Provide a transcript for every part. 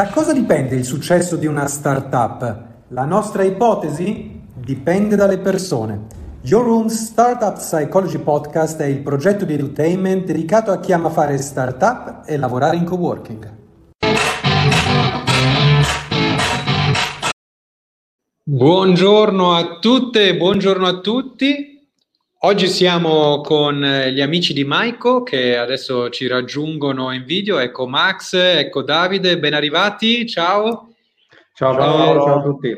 Da cosa dipende il successo di una startup? La nostra ipotesi dipende dalle persone. Your Room Startup Psychology Podcast è il progetto di edutainment dedicato a chi ama fare startup e lavorare in coworking. Buongiorno a tutte buongiorno a tutti. Oggi siamo con eh, gli amici di Maiko che adesso ci raggiungono in video. Ecco Max, ecco Davide, ben arrivati. Ciao. Ciao, ciao, ciao a tutti.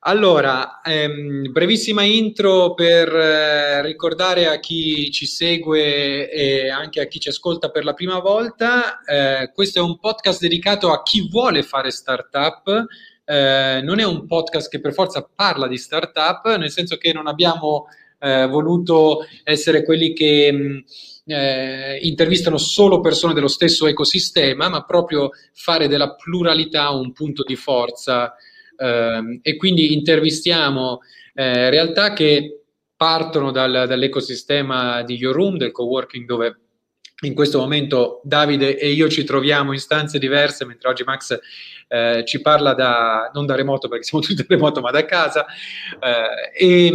Allora, ehm, brevissima intro per eh, ricordare a chi ci segue e anche a chi ci ascolta per la prima volta. Eh, questo è un podcast dedicato a chi vuole fare startup. Eh, non è un podcast che per forza parla di startup, nel senso che non abbiamo eh, voluto essere quelli che mh, eh, intervistano solo persone dello stesso ecosistema, ma proprio fare della pluralità un punto di forza eh, e quindi intervistiamo eh, realtà che partono dal, dall'ecosistema di Your Room, del coworking dove in questo momento Davide e io ci troviamo in stanze diverse, mentre oggi Max eh, ci parla da, non da remoto perché siamo tutti da remoto, ma da casa. Eh, e,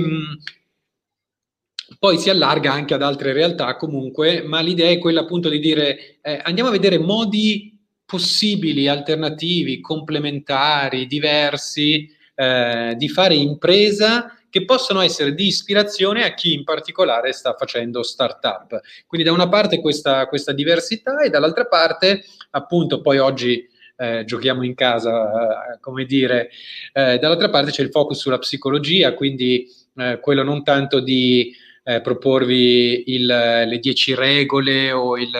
poi si allarga anche ad altre realtà comunque, ma l'idea è quella appunto di dire eh, andiamo a vedere modi possibili, alternativi, complementari, diversi eh, di fare impresa che possono essere di ispirazione a chi in particolare sta facendo startup. Quindi da una parte questa, questa diversità e dall'altra parte appunto poi oggi eh, giochiamo in casa, eh, come dire, eh, dall'altra parte c'è il focus sulla psicologia, quindi eh, quello non tanto di eh, proporvi il, le dieci regole o il,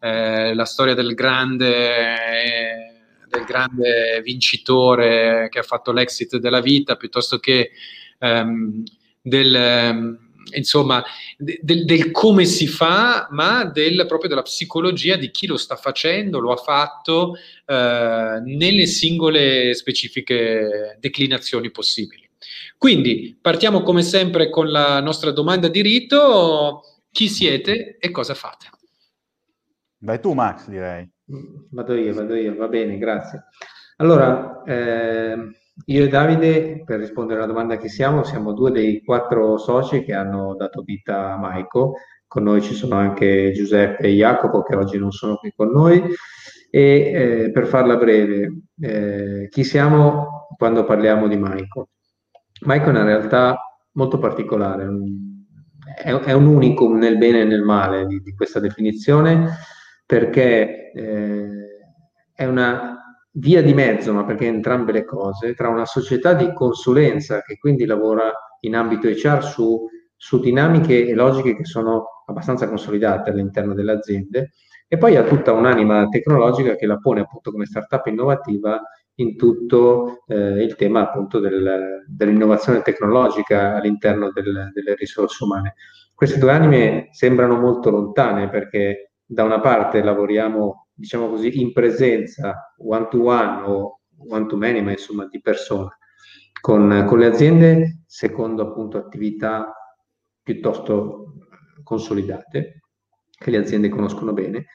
eh, la storia del grande, del grande vincitore che ha fatto l'exit della vita, piuttosto che ehm, del, ehm, insomma, de, del, del, come si fa, ma del, proprio della psicologia di chi lo sta facendo, lo ha fatto eh, nelle singole specifiche declinazioni possibili. Quindi partiamo come sempre con la nostra domanda di rito. Chi siete e cosa fate? Vai tu Max, direi. Vado io, vado io, va bene, grazie. Allora, eh, io e Davide, per rispondere alla domanda chi siamo, siamo due dei quattro soci che hanno dato vita a Maico. Con noi ci sono anche Giuseppe e Jacopo che oggi non sono qui con noi. E eh, per farla breve, eh, chi siamo quando parliamo di Maico? Mike è una realtà molto particolare, è, è, un unicum nel bene e nel male di, di questa definizione perché eh, è una via di mezzo, ma perché entrambe le cose, tra una società di consulenza che quindi lavora in ambito HR su, su dinamiche e logiche che sono abbastanza consolidate all'interno delle aziende e poi ha tutta un'anima tecnologica che la pone appunto come startup innovativa in tutto eh, il tema appunto del, dell'innovazione tecnologica all'interno del, delle risorse umane. Queste due anime sembrano molto lontane perché da una parte lavoriamo, diciamo così, in presenza one to one o one to many, ma insomma di persona, con, con le aziende secondo appunto attività piuttosto consolidate, che le aziende conoscono bene,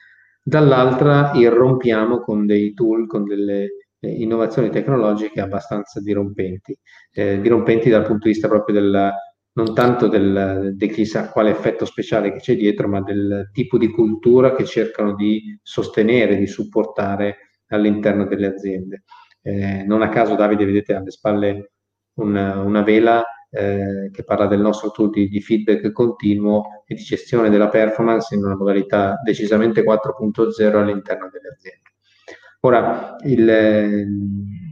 dall'altra irrompiamo con dei tool, con delle innovazioni tecnologiche abbastanza dirompenti, eh, dirompenti dal punto di vista proprio del, non tanto del, di chissà quale effetto speciale che c'è dietro, ma del tipo di cultura che cercano di sostenere, di supportare all'interno delle aziende. Eh, non a caso Davide vedete alle spalle una, una vela eh, che parla del nostro tool di, di, feedback continuo e di gestione della performance in una modalità decisamente 4.0 all'interno delle aziende. Ora, il,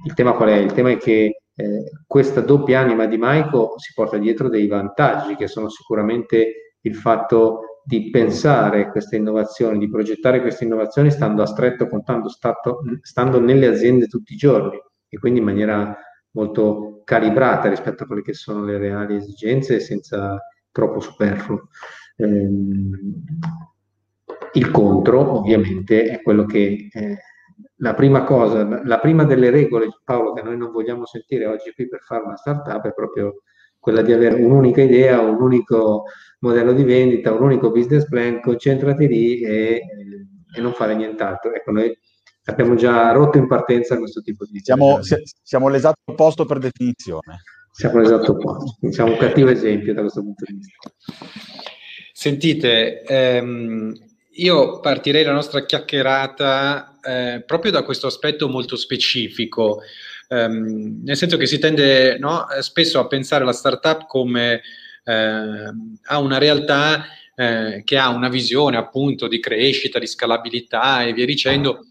il, tema qual è? Il tema è che eh, questa doppia anima di Maiko si porta dietro dei vantaggi che sono sicuramente il fatto di pensare queste innovazioni, di progettare queste innovazioni stando a stretto contatto, stato, stando nelle aziende tutti i giorni e quindi in maniera molto calibrata rispetto a quelle che sono le reali esigenze senza troppo superfluo. Eh, il contro, ovviamente, è quello che eh, la prima cosa, la prima delle regole, Paolo, che noi non vogliamo sentire oggi qui per fare una startup è proprio quella di avere un'unica idea, un unico modello di vendita, un unico business plan, concentrati lì e, e non fare nient'altro. Ecco, noi abbiamo già rotto in partenza questo tipo di... Siamo, siamo l'esatto opposto per definizione. Siamo l'esatto opposto, siamo un cattivo esempio da questo punto di vista. Sentite, ehm, io partirei la nostra chiacchierata eh, proprio da questo aspetto molto specifico, ehm, nel senso che si tende no, spesso a pensare la startup come eh, a una realtà eh, che ha una visione appunto di crescita, di scalabilità e via dicendo.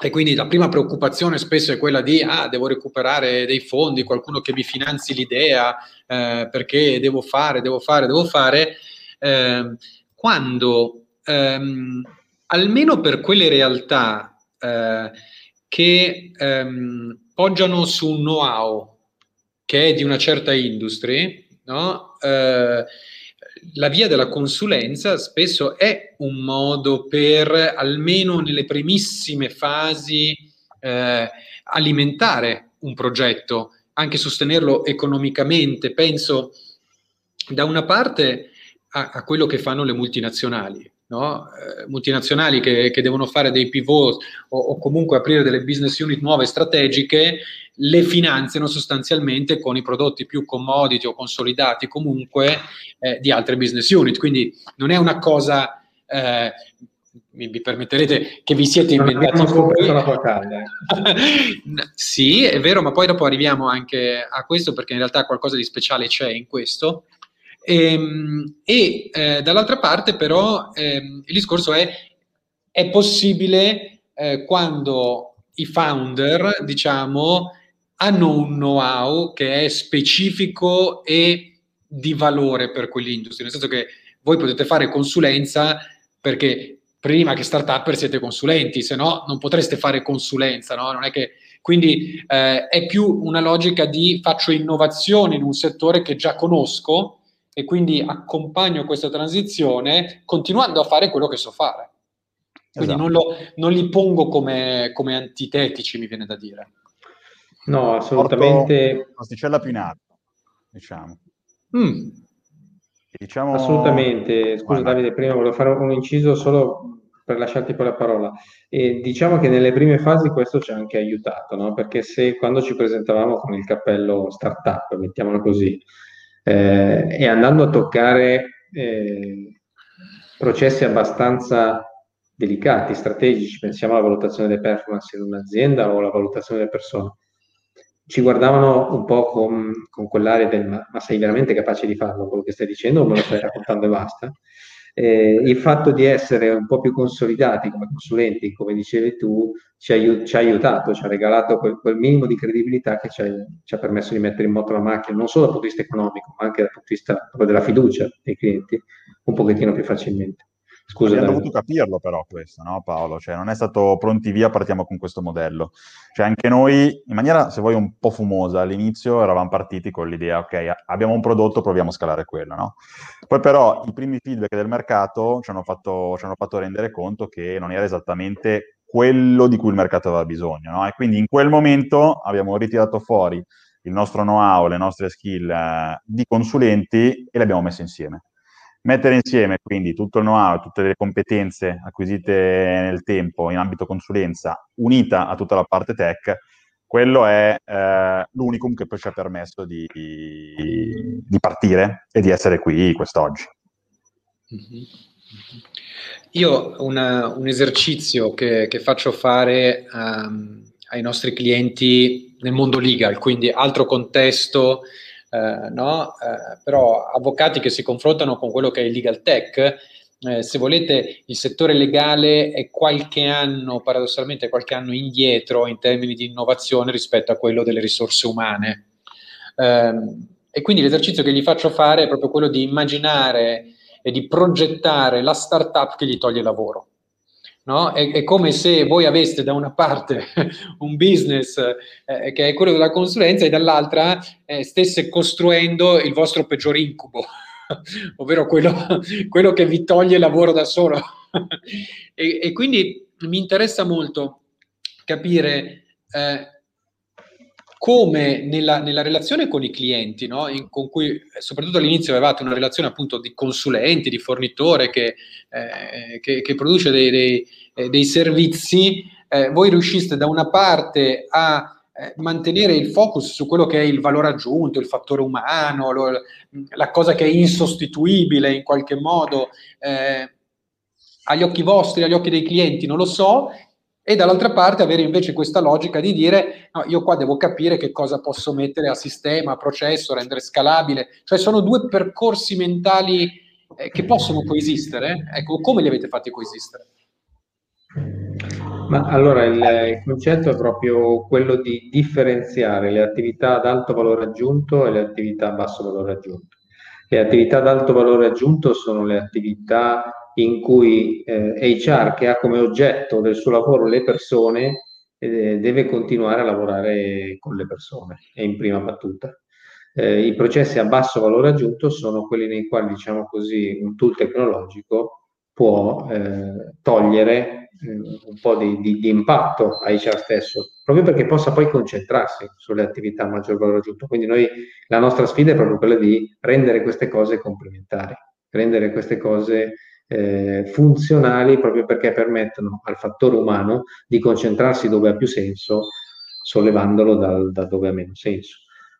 E quindi la prima preoccupazione spesso è quella di, ah, devo recuperare dei fondi, qualcuno che mi finanzi l'idea, eh, perché devo fare, devo fare, devo fare. Eh, quando, ehm, almeno per quelle realtà eh, che ehm, poggiano su un know-how che è di una certa industria, no? Eh, la via della consulenza spesso è un modo per, almeno nelle primissime fasi, eh, alimentare un progetto, anche sostenerlo economicamente. Penso da una parte a, a quello che fanno le multinazionali. No? Eh, multinazionali che, che, devono fare dei pivot o, o, comunque aprire delle business unit nuove strategiche, le finanziano sostanzialmente con i prodotti più commodity o consolidati comunque eh, di altre business unit. Quindi non è una cosa, eh, mi, permetterete, che vi siete inventati voi. La vocale. sì, è vero, ma poi dopo arriviamo anche a questo perché in realtà qualcosa di speciale c'è in questo. Ehm, e, e eh, dall'altra parte però ehm, il discorso è, è possibile eh, quando i founder, diciamo, hanno un know-how che è specifico e di valore per quell'industria, nel senso che voi potete fare consulenza perché prima che startup siete consulenti, se no non potreste fare consulenza, no? Che, quindi eh, è più una logica di faccio innovazione in un settore che già conosco e quindi accompagno questa transizione continuando a fare quello che so fare. Quindi esatto. non, lo, non, li pongo come, come, antitetici, mi viene da dire. No, assolutamente. L'asticella più in alto, diciamo. Mm. diciamo. Assolutamente. Scusa Guarda. Davide, prima volevo fare un inciso solo per lasciarti poi la parola. E diciamo che nelle prime fasi questo ci ha anche aiutato, no? perché se quando ci presentavamo con il cappello startup, mettiamolo così, eh, e andando a toccare eh, processi abbastanza delicati, strategici, pensiamo alla valutazione delle performance in un'azienda o alla valutazione delle persone, ci guardavano un po' con, con quell'area del ma, ma, sei veramente capace di farlo quello che stai dicendo o me lo stai raccontando e basta? Eh, il fatto di essere un po' più consolidati come consulenti, come dicevi tu, ci, aiut- ci ha aiutato, ci ha regalato quel, quel minimo di credibilità che ci ha, ci ha, permesso di mettere in moto la macchina, non solo dal punto di vista economico, ma anche dal punto di vista della fiducia dei clienti, un pochettino più facilmente. Scusa, abbiamo dovuto capirlo però questo, no Paolo? Cioè non è stato pronti via, partiamo con questo modello. Cioè anche noi, in maniera, se vuoi, un po' fumosa, all'inizio eravamo partiti con l'idea, ok, abbiamo un prodotto, proviamo a scalare quello, no? Poi però i primi feedback del mercato ci hanno fatto, ci hanno fatto rendere conto che non era esattamente quello di cui il mercato aveva bisogno, no? E quindi in quel momento abbiamo ritirato fuori il nostro know-how, le nostre skill eh, di consulenti e le abbiamo messe insieme mettere insieme quindi tutto il know-how, tutte le competenze acquisite nel tempo in ambito consulenza, unita a tutta la parte tech, quello è eh, l'unicum che poi ci ha permesso di, di, partire e di essere qui quest'oggi. Mm-hmm. Io una, un esercizio che, che faccio fare um, ai nostri clienti nel mondo legal, quindi altro contesto, eh, no? eh, però avvocati che si confrontano con quello che è il legal tech, eh, se volete il settore legale è qualche anno, paradossalmente qualche anno indietro in termini di innovazione rispetto a quello delle risorse umane. Ehm, e quindi l'esercizio che gli faccio fare è proprio quello di immaginare e di progettare la startup che gli toglie lavoro. No? È, è, come se voi aveste da una parte un business eh, che è quello della consulenza e dall'altra eh, stesse costruendo il vostro peggior incubo, ovvero quello, quello, che vi toglie il lavoro da solo. e, e, quindi mi interessa molto capire eh, come nella, nella, relazione con i clienti, no? In, con cui soprattutto all'inizio avevate una relazione appunto di consulenti, di fornitore che, eh, che, che produce dei, dei, eh, dei servizi, eh, voi riusciste da una parte a eh, mantenere il focus su quello che è il valore aggiunto, il fattore umano, lo, la cosa che è insostituibile in qualche modo eh, agli occhi vostri, agli occhi dei clienti, non lo so, e dall'altra parte avere invece questa logica di dire no, io qua devo capire che cosa posso mettere a sistema, a processo, rendere scalabile, cioè sono due percorsi mentali eh, che possono coesistere, ecco, come li avete fatti coesistere? Ma allora il, il, concetto è proprio quello di differenziare le attività ad alto valore aggiunto e le attività a basso valore aggiunto. Le attività ad alto valore aggiunto sono le attività in cui eh, HR, che ha come oggetto del suo lavoro le persone, eh, deve continuare a lavorare con le persone, è in prima battuta. Eh, I processi a basso valore aggiunto sono quelli nei quali, diciamo così, un tool tecnologico può eh, togliere eh, un po' di, di, di, impatto a HR stesso, proprio perché possa poi concentrarsi sulle attività a maggior valore aggiunto. Quindi noi, la nostra sfida è proprio quella di rendere queste cose complementari, rendere queste cose eh, funzionali proprio perché permettono al fattore umano di concentrarsi dove ha più senso, sollevandolo dal, da dove ha meno senso.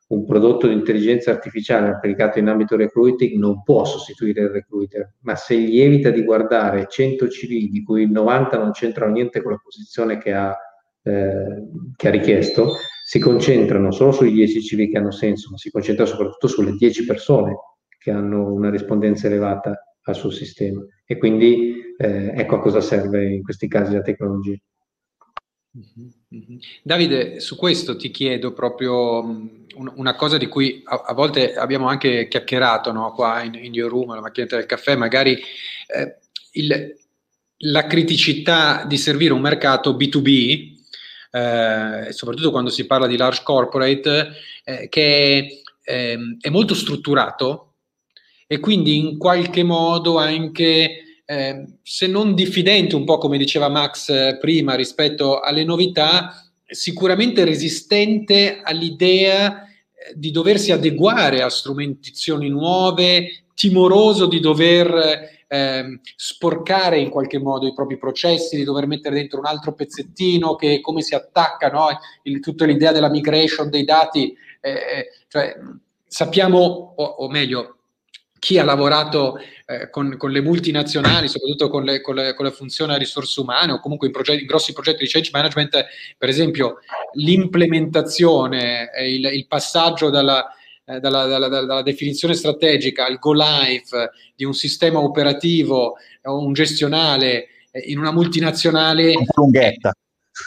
Un prodotto di intelligenza artificiale applicato in ambito recruiting non può sostituire il recruiter, ma se gli evita di guardare 100 CV, di cui il 90 non c'entrano niente con la posizione che ha, eh, che ha richiesto, si concentrano solo sui 10 CV che hanno senso, ma si concentra soprattutto sulle 10 persone che hanno una rispondenza elevata al suo sistema. E quindi eh, ecco a cosa serve in questi casi la tecnologia. Davide, su questo ti chiedo proprio una cosa di cui a, volte abbiamo anche chiacchierato no? qua in, in Your Room, alla macchinetta del caffè, magari eh, il, la criticità di servire un mercato B2B, eh, soprattutto quando si parla di large corporate, eh, che ehm, è molto strutturato e quindi in qualche modo anche eh, se non diffidente, un po' come diceva Max eh, prima, rispetto alle novità, sicuramente resistente all'idea eh, di doversi adeguare a strumentazioni nuove, timoroso di dover eh, sporcare in qualche modo i propri processi, di dover mettere dentro un altro pezzettino che come si attacca, no? Il, tutta l'idea della migration dei dati, eh, eh cioè, sappiamo, o, o meglio, chi ha lavorato eh, con, con, le multinazionali, soprattutto con, le, con, le, con, la funzione a risorse umane o comunque in, progetti, in, grossi progetti di change management, per esempio l'implementazione, il, il passaggio dalla, eh, dalla, dalla, dalla, definizione strategica al go live di un sistema operativo o un gestionale eh, in una multinazionale è lunghetta.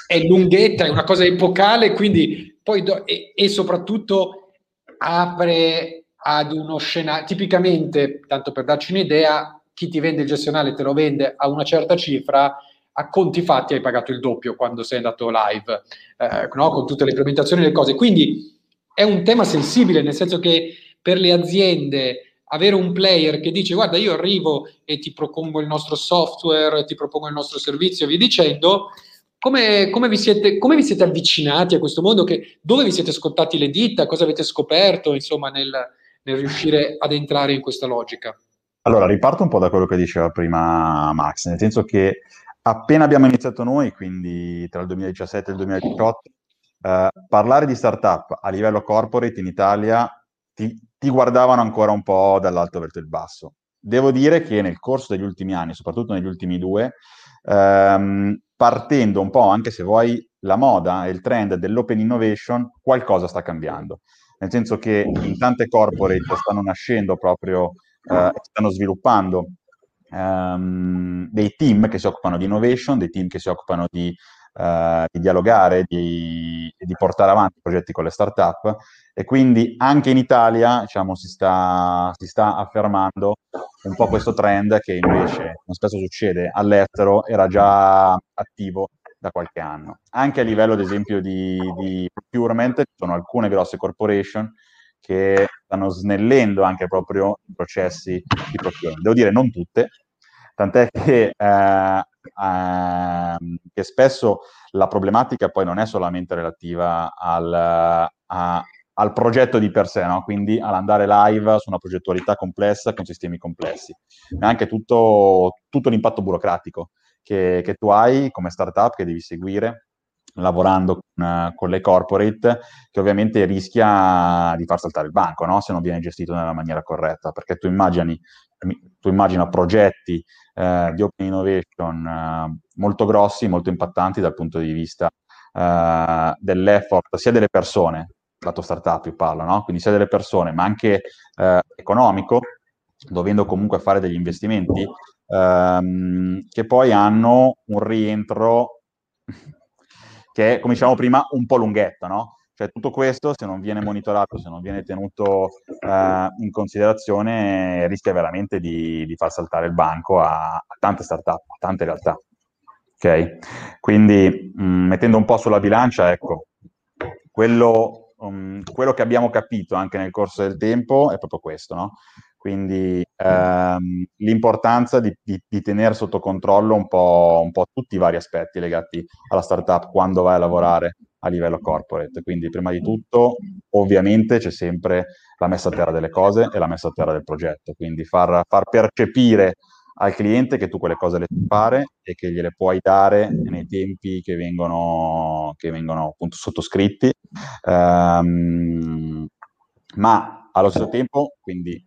È, è lunghetta, è una cosa epocale, quindi poi do, e, e soprattutto apre ad uno scenario, tipicamente, tanto per darci un'idea, chi ti vende il gestionale te lo vende a una certa cifra, a conti fatti hai pagato il doppio quando sei andato live, eh, no? con tutte le implementazioni e le cose. Quindi è un tema sensibile, nel senso che per le aziende avere un player che dice guarda io arrivo e ti propongo il nostro software, ti propongo il nostro servizio via dicendo, come, come, vi siete, come, vi siete, avvicinati a questo mondo? Che, dove vi siete scottati le dita? Cosa avete scoperto insomma nel, nel riuscire ad entrare in questa logica? Allora, riparto un po' da quello che diceva prima Max, nel senso che appena abbiamo iniziato noi, quindi tra il 2017 e il 2018, eh, parlare di startup a livello corporate in Italia ti, ti, guardavano ancora un po' dall'alto verso il basso. Devo dire che nel corso degli ultimi anni, soprattutto negli ultimi due, ehm, partendo un po', anche se vuoi, la moda e il trend dell'open innovation, qualcosa sta cambiando nel senso che in tante corporate stanno nascendo proprio, eh, stanno sviluppando um, dei team che si occupano di innovation, dei team che si occupano di, uh, di dialogare, di, di, portare avanti progetti con le start-up. E quindi anche in Italia diciamo, si, sta, si sta affermando un po' questo trend che invece, come spesso succede, all'estero era già attivo da qualche anno. Anche a livello, ad esempio, di, di procurement, ci sono alcune grosse corporation che stanno snellendo anche proprio i processi di procurement. Devo dire, non tutte, tant'è che, eh, eh, che spesso la problematica poi non è solamente relativa al, a, al progetto di per sé, no? quindi all'andare live su una progettualità complessa con sistemi complessi, ma anche tutto, tutto l'impatto burocratico che, che tu hai come startup che devi seguire lavorando con, con, le corporate, che ovviamente rischia di far saltare il banco no? se non viene gestito nella maniera corretta, perché tu immagini, tu immagina progetti eh, di open innovation eh, molto grossi, molto impattanti dal punto di vista eh, dell'effort sia delle persone, lato startup io parlo, no? quindi sia delle persone, ma anche eh, economico, dovendo comunque fare degli investimenti ehm, che poi hanno un rientro che è, come dicevamo prima, un po' lunghetto, no? Cioè tutto questo, se non viene monitorato, se non viene tenuto eh, in considerazione, rischia veramente di, di, far saltare il banco a, a tante start-up, a tante realtà. Ok? Quindi, mh, mm, mettendo un po' sulla bilancia, ecco, quello, um, quello che abbiamo capito anche nel corso del tempo è proprio questo, no? Quindi ehm, l'importanza di, di, di, tenere sotto controllo un po', un po', tutti i vari aspetti legati alla startup quando vai a lavorare a livello corporate. Quindi prima di tutto, ovviamente, c'è sempre la messa a terra delle cose e la messa a terra del progetto. Quindi far, far percepire al cliente che tu quelle cose le sai fare e che gliele puoi dare nei tempi che vengono, che vengono appunto sottoscritti. Um, ma allo stesso tempo, quindi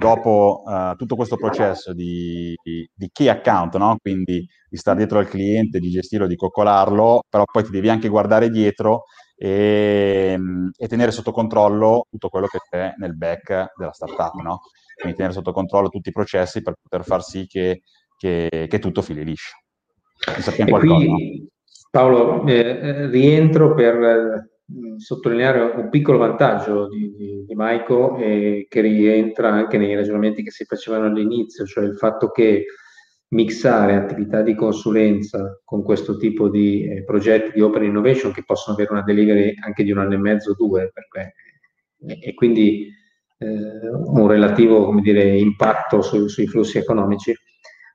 dopo uh, tutto questo processo di, di, key account, no? quindi di stare dietro al cliente, di gestirlo, di coccolarlo, però poi ti devi anche guardare dietro e, e tenere sotto controllo tutto quello che c'è nel back della startup, no? quindi tenere sotto controllo tutti i processi per poter far sì che, che, che tutto fili liscio. E qui, Paolo, eh, eh rientro per sottolineare un piccolo vantaggio di, di, di Maico eh, che rientra anche nei ragionamenti che si facevano all'inizio, cioè il fatto che mixare attività di consulenza con questo tipo di eh, progetti di open innovation che possono avere una delivery anche di un anno e mezzo, due, perché, e, e quindi eh, un relativo dire, impatto su, sui flussi economici,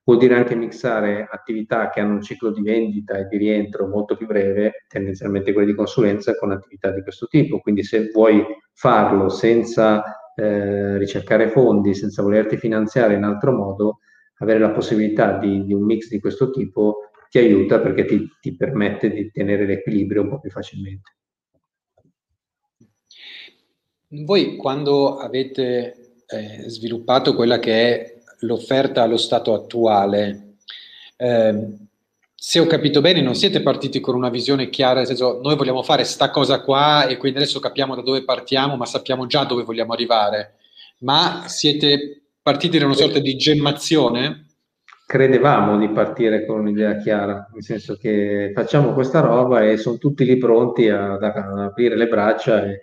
Vuol dire anche mixare attività che hanno un ciclo di vendita e di rientro molto più breve, tendenzialmente quelle di consulenza, con attività di questo tipo. Quindi se vuoi farlo senza eh, ricercare fondi, senza volerti finanziare in altro modo, avere la possibilità di, di un mix di questo tipo ti aiuta perché ti, ti permette di tenere l'equilibrio un po' più facilmente. Voi quando avete eh, sviluppato quella che è l'offerta allo stato attuale, eh, se ho capito bene, non siete partiti con una visione chiara, nel senso noi vogliamo fare sta cosa qua e quindi adesso capiamo da dove partiamo, ma sappiamo già dove vogliamo arrivare, ma siete partiti da una sorta di gemmazione? Credevamo di partire con un'idea chiara, nel senso che facciamo questa roba e sono tutti lì pronti ad, aprire le braccia e,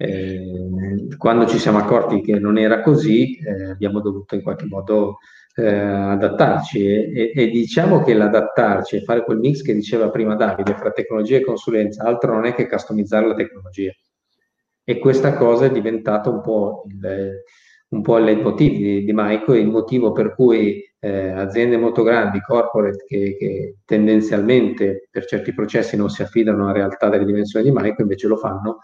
eh, quando ci siamo accorti che non era così, eh, abbiamo dovuto in qualche modo eh, adattarci e, e, e, diciamo che l'adattarci e fare quel mix che diceva prima Davide fra tecnologia e consulenza, altro non è che customizzare la tecnologia. E questa cosa è diventata un po' il, un po' il leitmotiv di, di Maico e il motivo per cui eh, aziende molto grandi, corporate, che, che, tendenzialmente per certi processi non si affidano a realtà delle dimensioni di Maico, invece lo fanno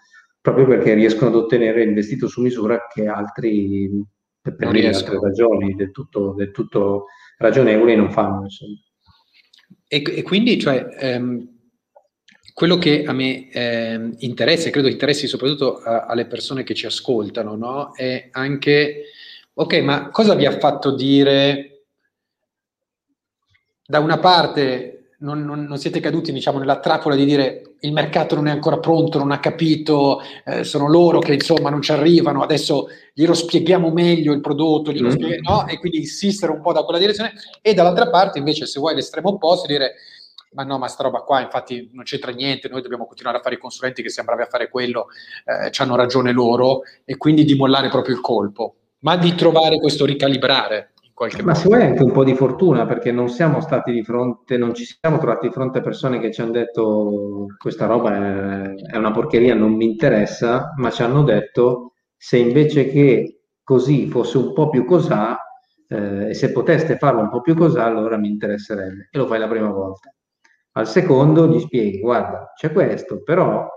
proprio perché riescono ad ottenere il vestito su misura che altri, per altre ragioni del tutto, del tutto, ragionevoli, non fanno. E, e, quindi, cioè, ehm, quello che a me eh, interessa, e credo interessi soprattutto a, alle persone che ci ascoltano, no? è anche, ok, ma cosa vi ha fatto dire da una parte non, non, non, siete caduti diciamo, nella trappola di dire il mercato non è ancora pronto, non ha capito, eh, sono loro che insomma non ci arrivano, adesso glielo spieghiamo meglio il prodotto, mm. spieghiamo, no? e quindi insistere un po' da quella direzione, e dall'altra parte invece se vuoi l'estremo opposto dire ma no, ma sta roba qua infatti non c'entra niente, noi dobbiamo continuare a fare i consulenti che siamo bravi a fare quello, eh, ci hanno ragione loro, e quindi di mollare proprio il colpo, ma di trovare questo ricalibrare qualche Ma se vuoi anche un po' di fortuna, perché non siamo stati di fronte, non ci siamo trovati di fronte a persone che ci hanno detto questa roba è, è una porcheria, non mi interessa, ma ci hanno detto se invece che così fosse un po' più cosà, eh, e se poteste farlo un po' più cosà, allora mi interesserebbe. E lo fai la prima volta. Al secondo gli spieghi, guarda, c'è questo, però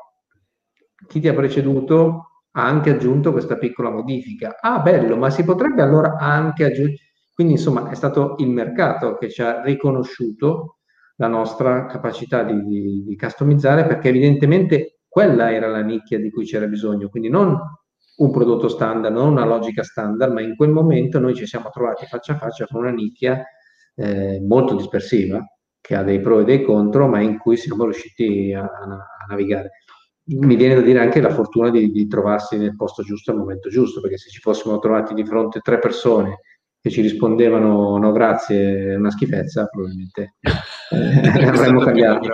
chi ti ha preceduto ha anche aggiunto questa piccola modifica. Ah, bello, ma si potrebbe allora anche aggiungere Quindi insomma è stato il mercato che ci ha riconosciuto la nostra capacità di, di, di customizzare perché evidentemente quella era la nicchia di cui c'era bisogno, quindi non un prodotto standard, non una logica standard, ma in quel momento noi ci siamo trovati faccia a faccia con una nicchia eh, molto dispersiva, che ha dei pro e dei contro, ma in cui siamo riusciti a, a navigare. Mi viene da dire anche la fortuna di, di, trovarsi nel posto giusto al momento giusto, perché se ci fossimo trovati di fronte tre persone che ci rispondevano no grazie, è una schifezza, probabilmente eh, avremmo cambiato.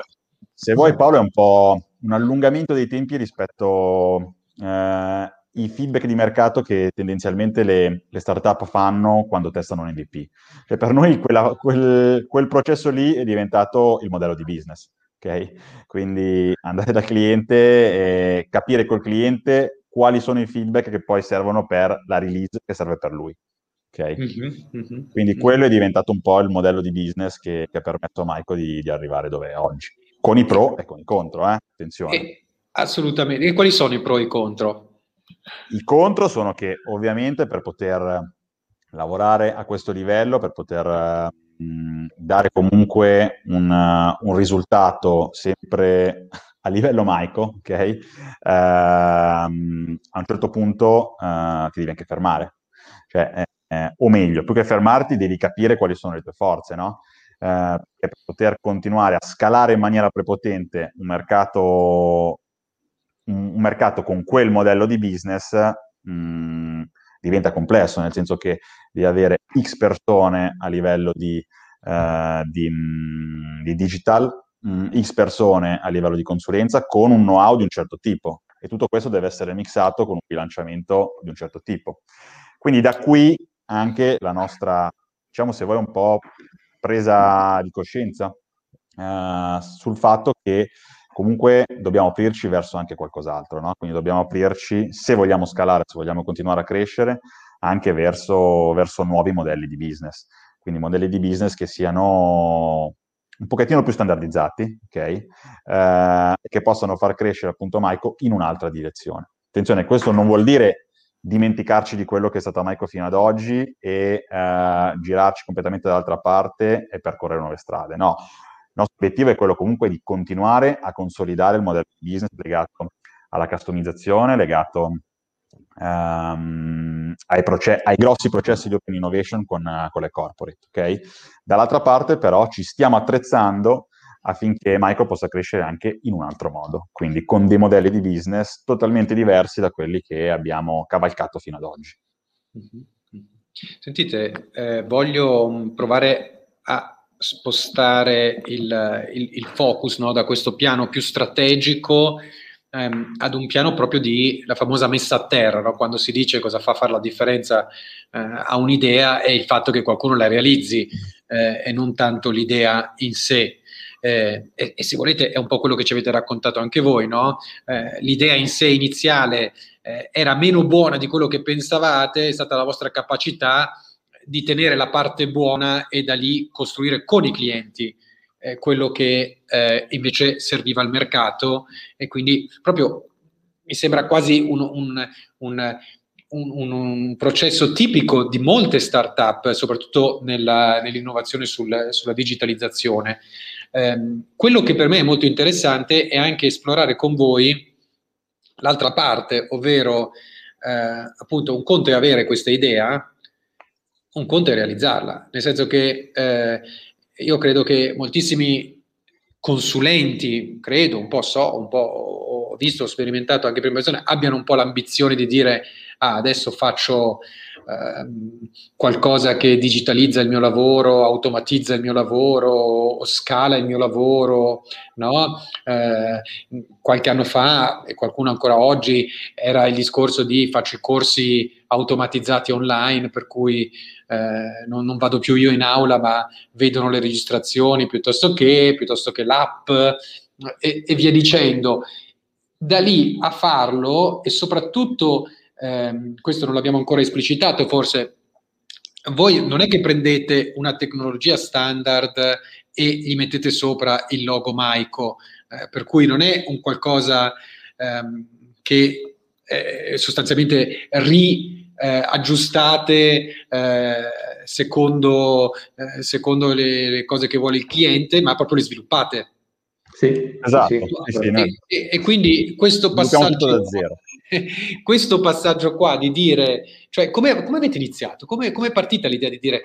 Se vuoi Paolo è un po' un allungamento dei tempi rispetto eh, i feedback di mercato che tendenzialmente le, le startup fanno quando testano un MVP. Cioè per noi quella, quel, quel, processo lì è diventato il modello di business. Okay? Quindi andare dal cliente e capire col cliente quali sono i feedback che poi servono per la release che serve per lui. Okay? Mm-hmm, mm-hmm, Quindi mm-hmm. quello è diventato un po' il modello di business che, che ha permesso a Michael di, di, arrivare dove è oggi, con i pro e con i contro, eh? attenzione. Eh, assolutamente. E quali sono i pro e i contro? I contro sono che ovviamente per poter lavorare a questo livello, per poter mh, dare comunque un, uh, un, risultato sempre a livello maico, ok? Uh, a un certo punto uh, ti devi anche fermare. Cioè, eh, eh, o meglio, più che fermarti devi capire quali sono le tue forze, no? Eh, per poter continuare a scalare in maniera prepotente un mercato un, mercato con quel modello di business mh, mm, diventa complesso, nel senso che devi avere X persone a livello di, uh, di, mm, di digital, mh, mm, X persone a livello di consulenza con un know-how di un certo tipo e tutto questo deve essere mixato con un bilanciamento di un certo tipo. Quindi da qui anche la nostra, diciamo se vuoi, un po' presa di coscienza uh, sul fatto che comunque dobbiamo aprirci verso anche qualcos'altro, no? Quindi dobbiamo aprirci, se vogliamo scalare, se vogliamo continuare a crescere, anche verso, verso nuovi modelli di business. Quindi modelli di business che siano un pochettino più standardizzati, ok? Eh, che possano far crescere appunto Maiko in un'altra direzione. Attenzione, questo non vuol dire dimenticarci di quello che è stata Maiko fino ad oggi e eh, girarci completamente dall'altra parte e percorrere nuove strade. No, il nostro obiettivo è quello comunque di continuare a consolidare il modello di business legato alla customizzazione, legato um, ai, proce- ai, grossi processi di open innovation con, uh, con le corporate. Okay? Dall'altra parte però ci stiamo attrezzando affinché Micro possa crescere anche in un altro modo, quindi con dei modelli di business totalmente diversi da quelli che abbiamo cavalcato fino ad oggi. Mm-hmm. Sentite, eh, voglio provare a spostare il, il, il focus no, da questo piano più strategico ehm, ad un piano proprio di la famosa messa a terra, no? quando si dice cosa fa fare la differenza eh, a un'idea è il fatto che qualcuno la realizzi eh, e non tanto l'idea in sé. Eh, e, e, se volete è un po' quello che ci avete raccontato anche voi, no? Eh, l'idea in sé iniziale eh, era meno buona di quello che pensavate, è stata la vostra capacità di tenere la parte buona e da lì costruire con i clienti eh, quello che eh, invece serviva al mercato e quindi proprio mi sembra quasi un, un, un, un processo tipico di molte start-up, soprattutto nella, nell'innovazione sul, sulla digitalizzazione. Eh, quello che per me è molto interessante è anche esplorare con voi l'altra parte, ovvero eh, appunto un conto è avere questa idea, un conto è realizzarla, nel senso che eh, io credo che moltissimi consulenti, credo, un po' so, un po' ho visto, ho sperimentato anche prima persone, abbiano un po' l'ambizione di dire ah, adesso faccio eh, qualcosa che digitalizza il mio lavoro, automatizza il mio lavoro, scala il mio lavoro, no? Eh, qualche anno fa, e qualcuno ancora oggi, era il discorso di faccio i corsi automatizzati online, per cui eh, non, non, vado più io in aula, ma vedono le registrazioni piuttosto che, piuttosto che l'app e, e via dicendo. Da lì a farlo e soprattutto, ehm, questo non l'abbiamo ancora esplicitato, forse voi non è che prendete una tecnologia standard e gli mettete sopra il logo Maico, eh, per cui non è un qualcosa ehm, che eh, sostanzialmente ri eh, aggiustate eh, secondo, eh, secondo le, le, cose che vuole il cliente, ma proprio le sviluppate. Sì, esatto. Sì, sì, sì, e, e, e, quindi questo passaggio, questo passaggio qua di dire, cioè come, come avete iniziato? Come è partita l'idea di dire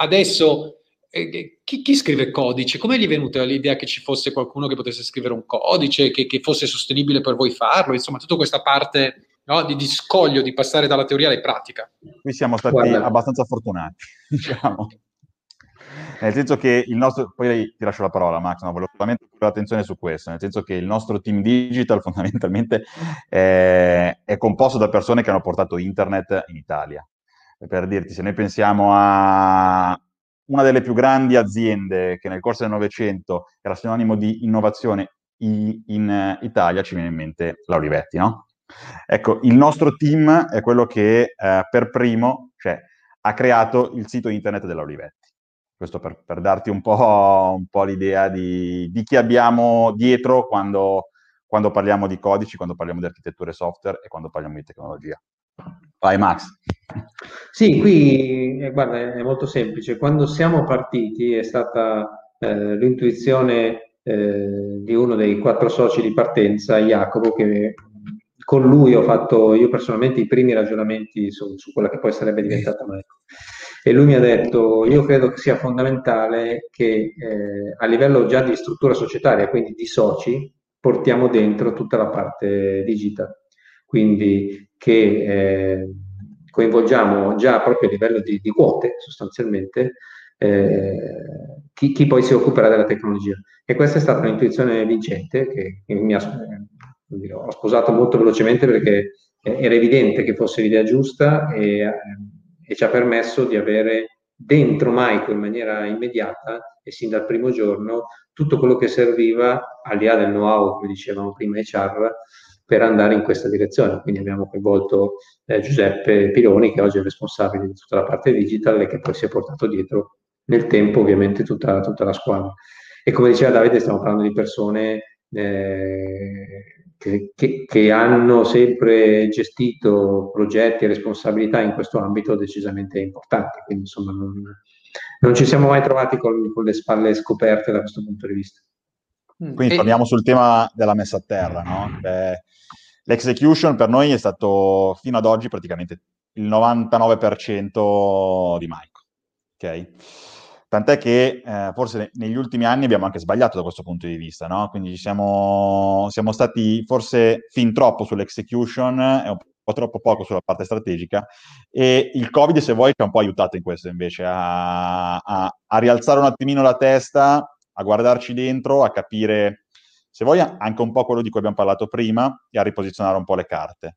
adesso eh, chi, chi, scrive codice? Come gli è venuta l'idea che ci fosse qualcuno che potesse scrivere un codice, che, che fosse sostenibile per voi farlo? Insomma, tutta questa parte no, di, di, scoglio, di passare dalla teoria alla pratica. Qui siamo stati Guarda. abbastanza fortunati, diciamo. Nel senso che il nostro, poi ti lascio la parola Max, no, volevo solamente porre l'attenzione su questo, nel senso che il nostro team digital fondamentalmente è, è composto da persone che hanno portato internet in Italia. Per dirti, se noi pensiamo a una delle più grandi aziende che nel corso del Novecento era sinonimo di innovazione in, in Italia, ci viene in mente la Olivetti, no? Ecco, il nostro team è quello che eh, per primo cioè, ha creato il sito internet della Olivetti. Questo per, per darti un po', un po l'idea di, di, chi abbiamo dietro quando, quando parliamo di codici, quando parliamo di architetture software e quando parliamo di tecnologia. Vai Max. Sì, qui eh, guarda, è molto semplice. Quando siamo partiti è stata eh, l'intuizione eh, di uno dei quattro soci di partenza, Jacopo, che con lui ho fatto io personalmente i primi ragionamenti su, su quella che poi sarebbe diventata Michael. E lui mi ha detto, io credo che sia fondamentale che eh, a livello già di struttura societaria, quindi di soci, portiamo dentro tutta la parte digital. Quindi che eh, coinvolgiamo già proprio a livello di, di quote sostanzialmente eh, chi, chi, poi si occuperà della tecnologia. E questa è stata un'intuizione vincente che, che mi ha, dire, ho sposato molto velocemente perché era evidente che fosse l'idea giusta e, eh, e ci ha permesso di avere dentro Maiko in maniera immediata e sin dal primo giorno tutto quello che serviva al di là del know-how, come dicevamo prima, HR, per andare in questa direzione. Quindi abbiamo coinvolto eh, Giuseppe Piloni, che oggi è responsabile di tutta la parte digital e che poi si è portato dietro nel tempo ovviamente tutta, tutta la squadra. E come diceva Davide, stiamo parlando di persone eh, che, che, che, hanno sempre gestito progetti e responsabilità in questo ambito decisamente importanti. Quindi insomma non, non ci siamo mai trovati con, con, le spalle scoperte da questo punto di vista. Mm. Quindi torniamo sul tema della messa a terra, no? Beh, l'execution per noi è stato fino ad oggi praticamente il 99% di Mike. Ok? Tant'è che eh, forse negli ultimi anni abbiamo anche sbagliato da questo punto di vista, no? Quindi siamo, siamo stati forse fin troppo sull'execution e un po' troppo poco sulla parte strategica e il Covid, se vuoi, ci ha un po' aiutato in questo invece, a, a, a rialzare un attimino la testa, a guardarci dentro, a capire, se vuoi, anche un po' quello di cui abbiamo parlato prima e a riposizionare un po' le carte.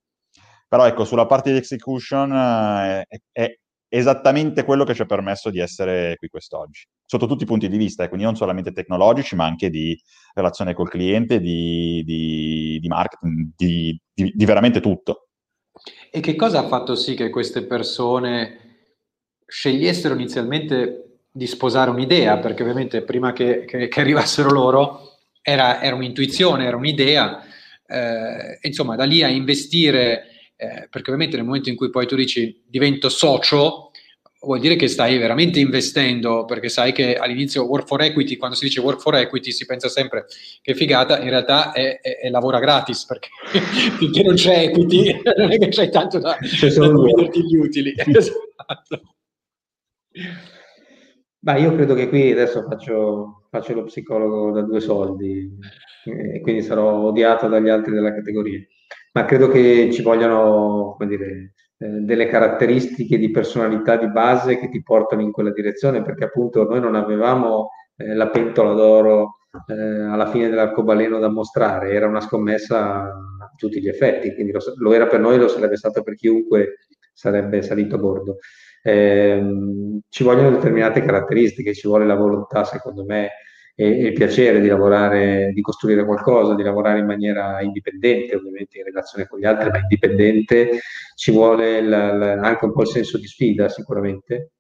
Però ecco, sulla parte di execution eh, è, è, esattamente quello che ci ha permesso di essere qui quest'oggi, sotto tutti i punti di vista, eh, quindi non solamente tecnologici, ma anche di relazione col cliente, di, di, di marketing, di, di, veramente tutto. E che cosa ha fatto sì che queste persone scegliessero inizialmente di sposare un'idea? Perché ovviamente prima che, che, che arrivassero loro era, era, un'intuizione, era un'idea, eh, insomma da lì a investire eh, perché ovviamente nel momento in cui poi tu dici divento socio, vuol dire che stai veramente investendo, perché sai che all'inizio work for equity, quando si dice work for equity si pensa sempre che figata, in realtà è, è, è lavora gratis, perché finché non c'è equity non è che c'hai tanto da, da dividerti gli utili. esatto. Beh, io credo che qui adesso faccio, faccio lo psicologo da due soldi e quindi sarò odiato dagli altri della categoria ma credo che ci vogliano, dire, eh, delle caratteristiche di personalità di base che ti portano in quella direzione, perché appunto noi non avevamo eh, la pentola d'oro eh, alla fine dell'arcobaleno da mostrare, era una scommessa a tutti gli effetti, quindi lo, lo era per noi, lo sarebbe stato per chiunque sarebbe salito a bordo. Eh, ci vogliono determinate caratteristiche, ci vuole la volontà, secondo me, e, il piacere di lavorare, di costruire qualcosa, di lavorare in maniera indipendente, ovviamente in relazione con gli altri, ma indipendente, ci vuole la, la, anche un po' il senso di sfida sicuramente.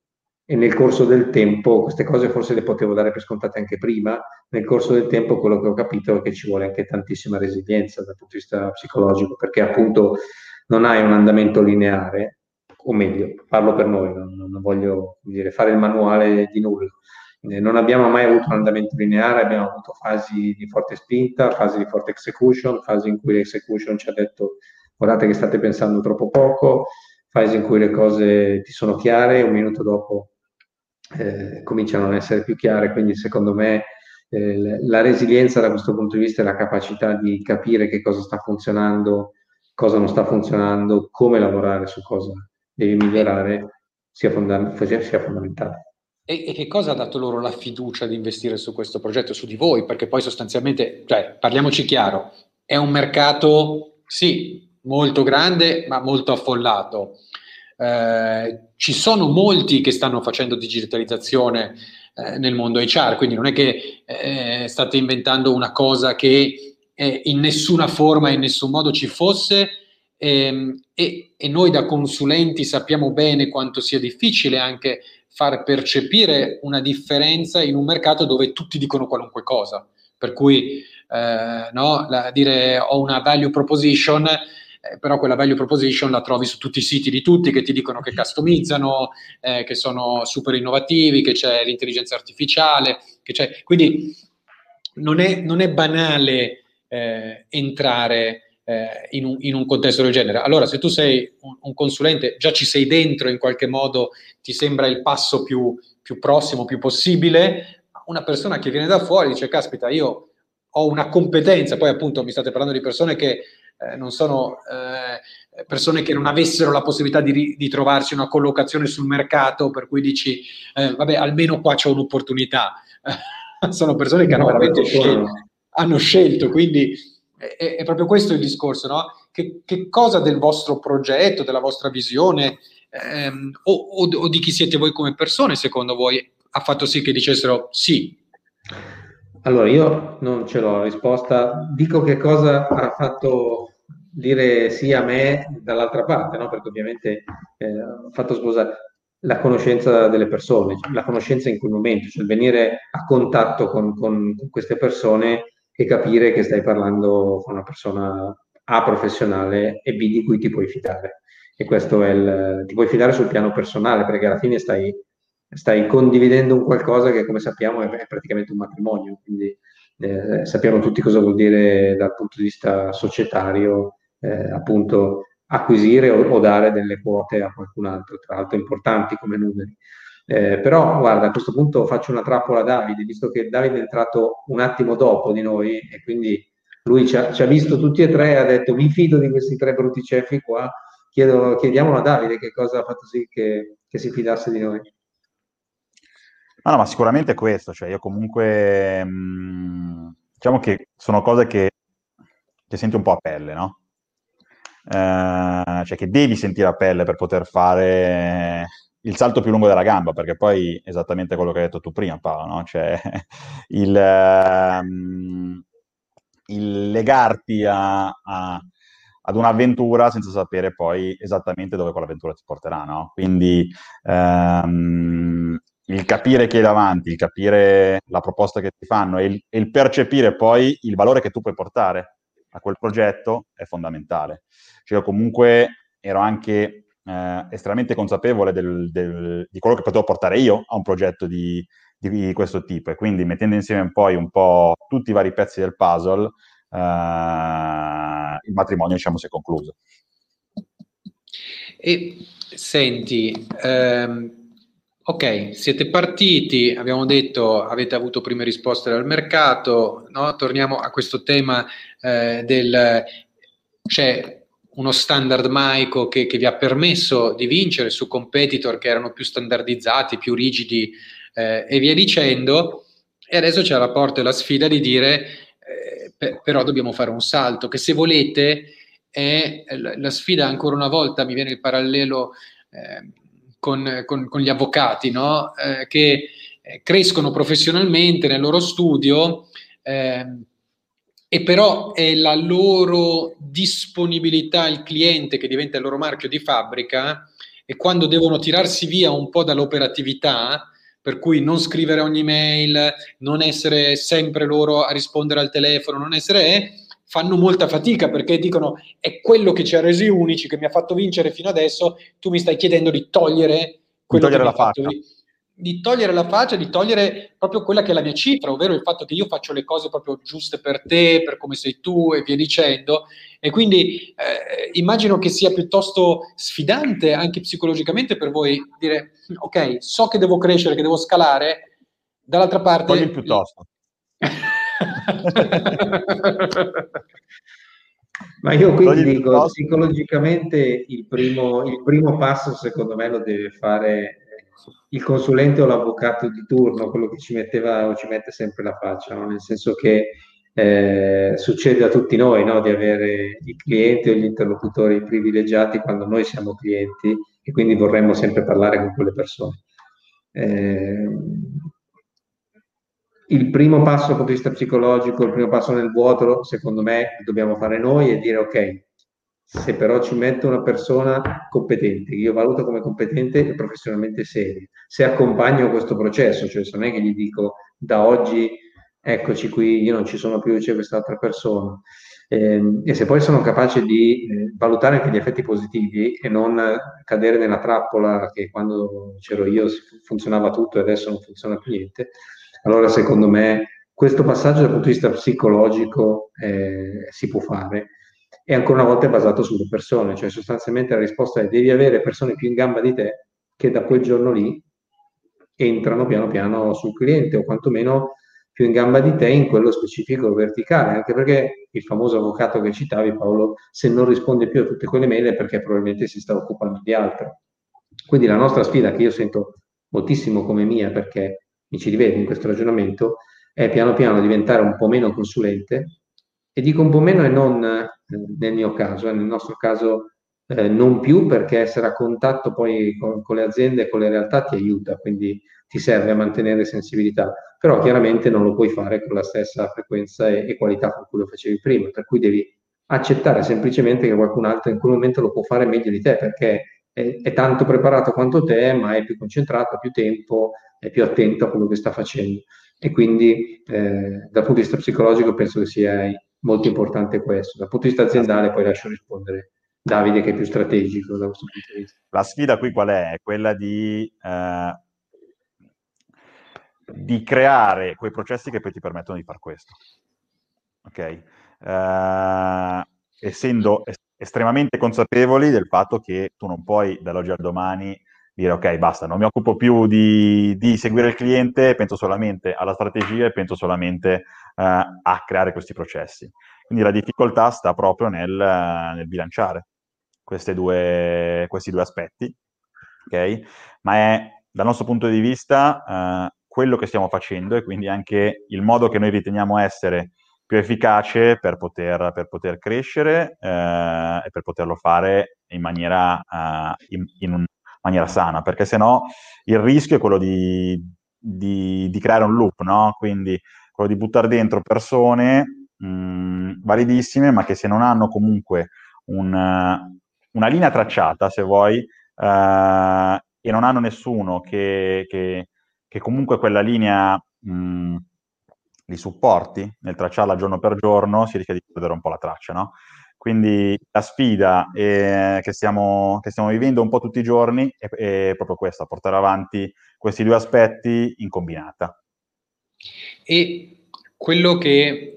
E nel corso del tempo, queste cose forse le potevo dare per scontate anche prima, nel corso del tempo quello che ho capito è che ci vuole anche tantissima resilienza dal punto di vista psicologico, perché appunto non hai un andamento lineare, o meglio, parlo per noi, non, non voglio dire, fare il manuale di nulla. Eh, non abbiamo mai avuto un andamento lineare, abbiamo avuto fasi di forte spinta, fasi di forte execution, fasi in cui l'execution ci ha detto guardate che state pensando troppo poco, fasi in cui le cose ti sono chiare, un minuto dopo eh, cominciano a non essere più chiare, quindi secondo me eh, la resilienza da questo punto di vista è la capacità di capire che cosa sta funzionando, cosa non sta funzionando, come lavorare su cosa devi migliorare, sia, fonda- sia fondamentale. E, e, che cosa ha dato loro la fiducia di investire su questo progetto, su di voi? Perché poi sostanzialmente, cioè, parliamoci chiaro, è un mercato, sì, molto grande, ma molto affollato. Eh, ci sono molti che stanno facendo digitalizzazione eh, nel mondo HR, quindi non è che eh, state inventando una cosa che eh, in nessuna forma, in nessun modo ci fosse. Ehm, e, e noi da consulenti sappiamo bene quanto sia difficile anche far percepire una differenza in un mercato dove tutti dicono qualunque cosa. Per cui eh, no, la, dire ho una value proposition, eh, però quella value proposition la trovi su tutti i siti di tutti che ti dicono che customizzano, eh, che sono super innovativi, che c'è l'intelligenza artificiale, quindi non è, non è banale eh, entrare eh, in, un, in, un, contesto del genere. Allora, se tu sei un, un, consulente, già ci sei dentro in qualche modo, ti sembra il passo più, più prossimo, più possibile, una persona che viene da fuori dice, caspita, io ho una competenza, poi appunto mi state parlando di persone che eh, non sono eh, persone che non avessero la possibilità di, di, trovarsi una collocazione sul mercato, per cui dici, eh, vabbè, almeno qua c'è un'opportunità. sono persone che hanno veramente scelto, hanno scelto, quindi è, è proprio questo il discorso, no? Che, che, cosa del vostro progetto, della vostra visione ehm, o, o, o di chi siete voi come persone, secondo voi, ha fatto sì che dicessero sì? Allora, io non ce l'ho la risposta. Dico che cosa ha fatto dire sì a me dall'altra parte, no? perché ovviamente eh, fatto sposare la conoscenza delle persone, la conoscenza in quel momento, cioè venire a contatto con, con, con queste persone e capire che stai parlando con una persona A professionale e B di cui ti puoi fidare. E questo è il, ti puoi fidare sul piano personale perché alla fine stai, stai condividendo un qualcosa che come sappiamo è, è praticamente un matrimonio, quindi eh, sappiamo tutti cosa vuol dire dal punto di vista societario eh, appunto acquisire o, o, dare delle quote a qualcun altro, tra l'altro importanti come numeri. Eh, però guarda, a questo punto faccio una trappola a Davide, visto che Davide è entrato un attimo dopo di noi e quindi lui ci ha, ci ha visto tutti e tre e ha detto mi fido di questi tre brutti cefi qua, Chiedo, chiediamolo a Davide che cosa ha fatto sì che, che si fidasse di noi. No, no, ma sicuramente questo, cioè io comunque, mh, mm, diciamo che sono cose che, che senti un po' a pelle, no? Eh, cioè che devi sentire a pelle per poter fare il salto più lungo della gamba, perché poi esattamente quello che hai detto tu prima, Paolo, no? Cioè il, um, il legarti a, a, ad un'avventura senza sapere poi esattamente dove quell'avventura ti porterà, no? Quindi um, il capire chi è davanti, il capire la proposta che ti fanno e il, e il percepire poi il valore che tu puoi portare a quel progetto è fondamentale. Cioè io comunque ero anche eh, estremamente consapevole del, del, di quello che potevo portare io a un progetto di, di, questo tipo e quindi mettendo insieme poi un po' tutti i vari pezzi del puzzle, eh, il matrimonio diciamo si è concluso. E senti, ehm, ok, siete partiti, abbiamo detto avete avuto prime risposte dal mercato, no? torniamo a questo tema eh, del... Cioè, uno standard maico che, che, vi ha permesso di vincere su competitor che erano più standardizzati, più rigidi eh, e via dicendo. E adesso c'è la porta e la sfida di dire eh, per, però dobbiamo fare un salto, che se volete è la, sfida ancora una volta, mi viene il parallelo eh, con, con, con, gli avvocati, no? Eh, che eh, crescono professionalmente nel loro studio eh, e però è la loro disponibilità al cliente che diventa il loro marchio di fabbrica e quando devono tirarsi via un po' dall'operatività, per cui non scrivere ogni mail, non essere sempre loro a rispondere al telefono, non essere fanno molta fatica perché dicono è quello che ci ha resi unici, che mi ha fatto vincere fino adesso, tu mi stai chiedendo di togliere quello di togliere che la mi ha fatto faccia. Di togliere la faccia, di togliere proprio quella che è la mia cifra, ovvero il fatto che io faccio le cose proprio giuste per te, per come sei tu e via dicendo. E quindi eh, immagino che sia piuttosto sfidante anche psicologicamente per voi dire ok, so che devo crescere, che devo scalare, dall'altra parte... Togli piuttosto. Ma io quindi dico, piuttosto. psicologicamente il primo, il primo passo secondo me lo deve fare il consulente o l'avvocato di turno, quello che ci metteva o ci mette sempre la faccia, no? nel senso che eh, succede a tutti noi no? di avere i clienti o gli interlocutori privilegiati quando noi siamo clienti e quindi vorremmo sempre parlare con quelle persone. Eh, il primo passo dal punto di vista psicologico, il primo passo nel vuoto, secondo me, dobbiamo fare noi e dire ok, se però ci metto una persona competente, che io valuto come competente e professionalmente seria, se accompagno questo processo, cioè se non è che gli dico da oggi eccoci qui, io non ci sono più, c'è quest'altra persona, Ehm, e se poi sono capace di eh, valutare anche gli effetti positivi e non cadere nella trappola che quando c'ero io funzionava tutto e adesso non funziona più niente, allora secondo me questo passaggio dal punto di vista psicologico eh, si può fare e ancora una volta è basato sulle persone, cioè sostanzialmente la risposta è devi avere persone più in gamba di te che da quel giorno lì entrano piano piano sul cliente o quantomeno più in gamba di te in quello specifico verticale, anche perché il famoso avvocato che citavi Paolo, se non risponde più a tutte quelle mail è perché probabilmente si sta occupando di altro. Quindi la nostra sfida, che io sento moltissimo come mia, perché mi ci rivedo in questo ragionamento, è piano piano diventare un po' meno consulente, e dico un po' meno e non eh, nel mio caso, eh, nel nostro caso eh, non più perché essere a contatto poi con, con le aziende e con le realtà ti aiuta, quindi ti serve a mantenere sensibilità, però chiaramente non lo puoi fare con la stessa frequenza e, e qualità con cui lo facevi prima, per cui devi accettare semplicemente che qualcun altro in quel momento lo può fare meglio di te perché è, è tanto preparato quanto te, ma è più concentrato, ha più tempo, è più attento a quello che sta facendo. E quindi eh, dal punto di vista psicologico penso che sia molto importante questo. Dal punto di vista aziendale poi lascio rispondere Davide che è più strategico da questo punto di vista. La sfida qui qual è? È quella di, eh, di creare quei processi che poi ti permettono di fare questo. Ok? Eh, essendo es- estremamente consapevoli del fatto che tu non puoi dall'oggi al domani dire ok, basta, non mi occupo più di, di seguire il cliente, penso solamente alla strategia e penso solamente a creare questi processi. Quindi la difficoltà sta proprio nel, nel bilanciare due, questi due aspetti, ok? Ma è dal nostro punto di vista eh, quello che stiamo facendo e quindi anche il modo che noi riteniamo essere più efficace per poter, per poter crescere eh, e per poterlo fare in maniera, uh, in, in maniera sana, perché se no il rischio è quello di, di, di creare un loop, no? Quindi quello di buttare dentro persone mh, validissime, ma che se non hanno comunque un, una linea tracciata, se vuoi, eh, e non hanno nessuno che, che, che comunque quella linea mh, li supporti nel tracciarla giorno per giorno, si rischia di perdere un po' la traccia, no? Quindi la sfida eh, che, stiamo, che, stiamo, vivendo un po' tutti i giorni è, è, proprio questa, portare avanti questi due aspetti in combinata. E quello che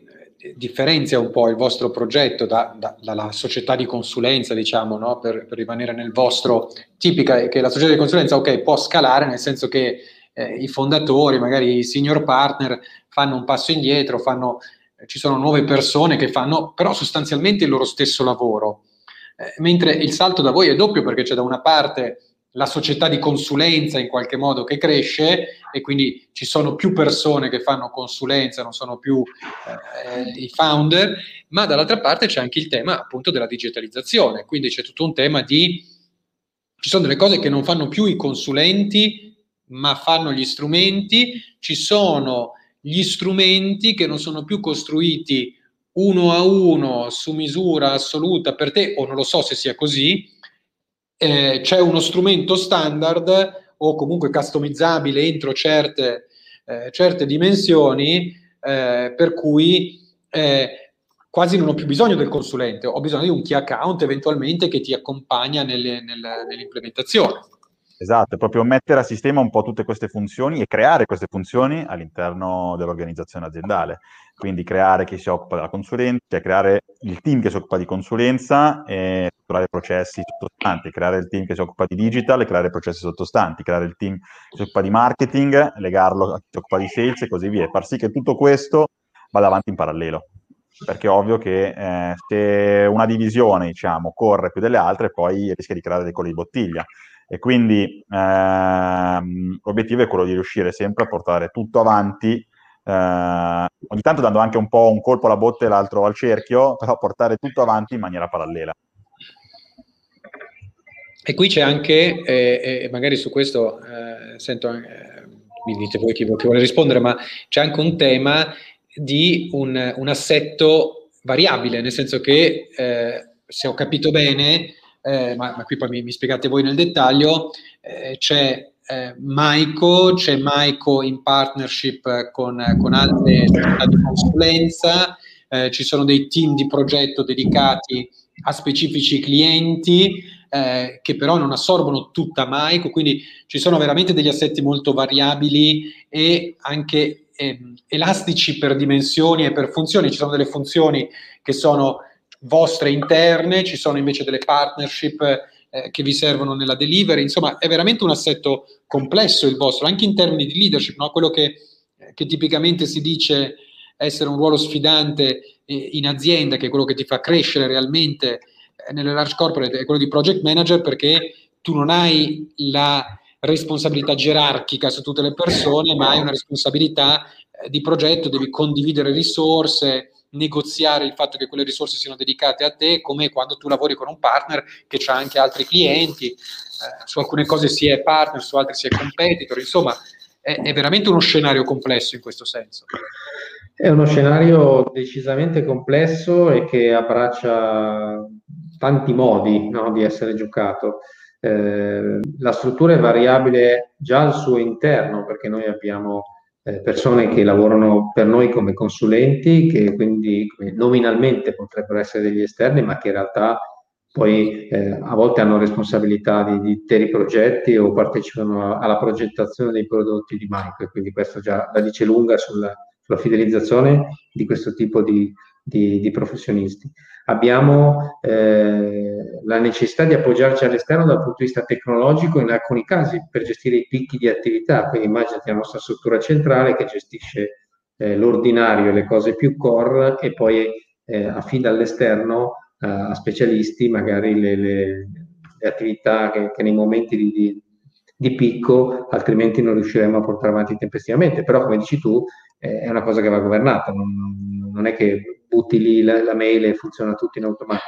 differenzia un po' il vostro progetto da, da, dalla società di consulenza, diciamo, no? per, per, rimanere nel vostro, tipica è che la società di consulenza, ok, può scalare, nel senso che eh, i fondatori, magari i senior partner, fanno un passo indietro, fanno, eh, ci sono nuove persone che fanno però sostanzialmente il loro stesso lavoro. Eh, mentre il salto da voi è doppio perché c'è da una parte la società di consulenza in qualche modo che cresce e quindi ci sono più persone che fanno consulenza, non sono più eh, i founder, ma dall'altra parte c'è anche il tema appunto della digitalizzazione, quindi c'è tutto un tema di ci sono delle cose che non fanno più i consulenti, ma fanno gli strumenti, ci sono gli strumenti che non sono più costruiti uno a uno su misura assoluta per te, o non lo so se sia così, eh, c'è uno strumento standard o comunque customizzabile entro certe, eh, certe dimensioni, eh, per cui quasi non ho più bisogno del consulente, ho bisogno di un key account eventualmente che ti accompagna nelle, nelle, nell'implementazione. Esatto, proprio mettere a sistema un po' tutte queste funzioni e creare queste funzioni all'interno dell'organizzazione aziendale. Quindi creare chi si occupa della consulenza, creare il team che si occupa di consulenza e creare processi sottostanti, creare il team che si occupa di digital e creare processi sottostanti, creare il team che si occupa di marketing, legarlo a chi si occupa di sales e così via. Far sì che tutto questo vada avanti in parallelo perché è ovvio che eh, se una divisione diciamo, corre più delle altre, poi rischia di creare dei colli di bottiglia. E quindi ehm, l'obiettivo è quello di riuscire sempre a portare tutto avanti, eh, ogni tanto dando anche un po' un colpo alla botte e l'altro al cerchio, però portare tutto avanti in maniera parallela. E qui c'è anche, eh, e magari su questo eh, sento, eh, mi dite voi chi, chi, vuole rispondere, ma c'è anche un tema di un, un assetto variabile, nel senso che eh, se ho capito bene, eh, ma, ma, qui poi mi, mi, spiegate voi nel dettaglio, eh, c'è eh, Maiko, c'è Maiko in partnership con, con altre società di consulenza, eh, ci sono dei team di progetto dedicati a specifici clienti eh, che però non assorbono tutta Maiko, quindi ci sono veramente degli assetti molto variabili e anche eh, elastici per dimensioni e per funzioni. Ci sono delle funzioni che sono vostre interne, ci sono invece delle partnership eh, che vi servono nella delivery, insomma è veramente un assetto complesso il vostro, anche in termini di leadership, no? quello che, che, tipicamente si dice essere un ruolo sfidante eh, in azienda, che è quello che ti fa crescere realmente eh, nelle large corporate, è quello di project manager perché tu non hai la responsabilità gerarchica su tutte le persone, ma hai una responsabilità eh, di progetto, devi condividere risorse, negoziare il fatto che quelle risorse siano dedicate a te, come quando tu lavori con un partner che ha anche altri clienti, eh, su alcune cose si è partner, su altre si è competitor, insomma è, è veramente uno scenario complesso in questo senso. È uno scenario decisamente complesso e che abbraccia tanti modi no, di essere giocato. Eh, la struttura è variabile già al suo interno perché noi abbiamo eh, persone che lavorano per noi come consulenti, che quindi nominalmente potrebbero essere degli esterni, ma che in realtà poi eh, a volte hanno responsabilità di, di interi progetti o partecipano alla progettazione dei prodotti di Micro, quindi questo già la dice lunga sulla, sulla fidelizzazione di questo tipo di, di, di professionisti. Abbiamo eh, la necessità di appoggiarci all'esterno dal punto di vista tecnologico in alcuni casi per gestire i picchi di attività, quindi immaginati la nostra struttura centrale che gestisce eh, l'ordinario e le cose più core e poi eh, affida all'esterno eh, a specialisti magari le, le, le attività che, che, nei momenti di, di, di, picco altrimenti non riusciremo a portare avanti tempestivamente, però come dici tu eh, è una cosa che va governata, non, non è che butti lì la, la mail e funziona tutto in automatico.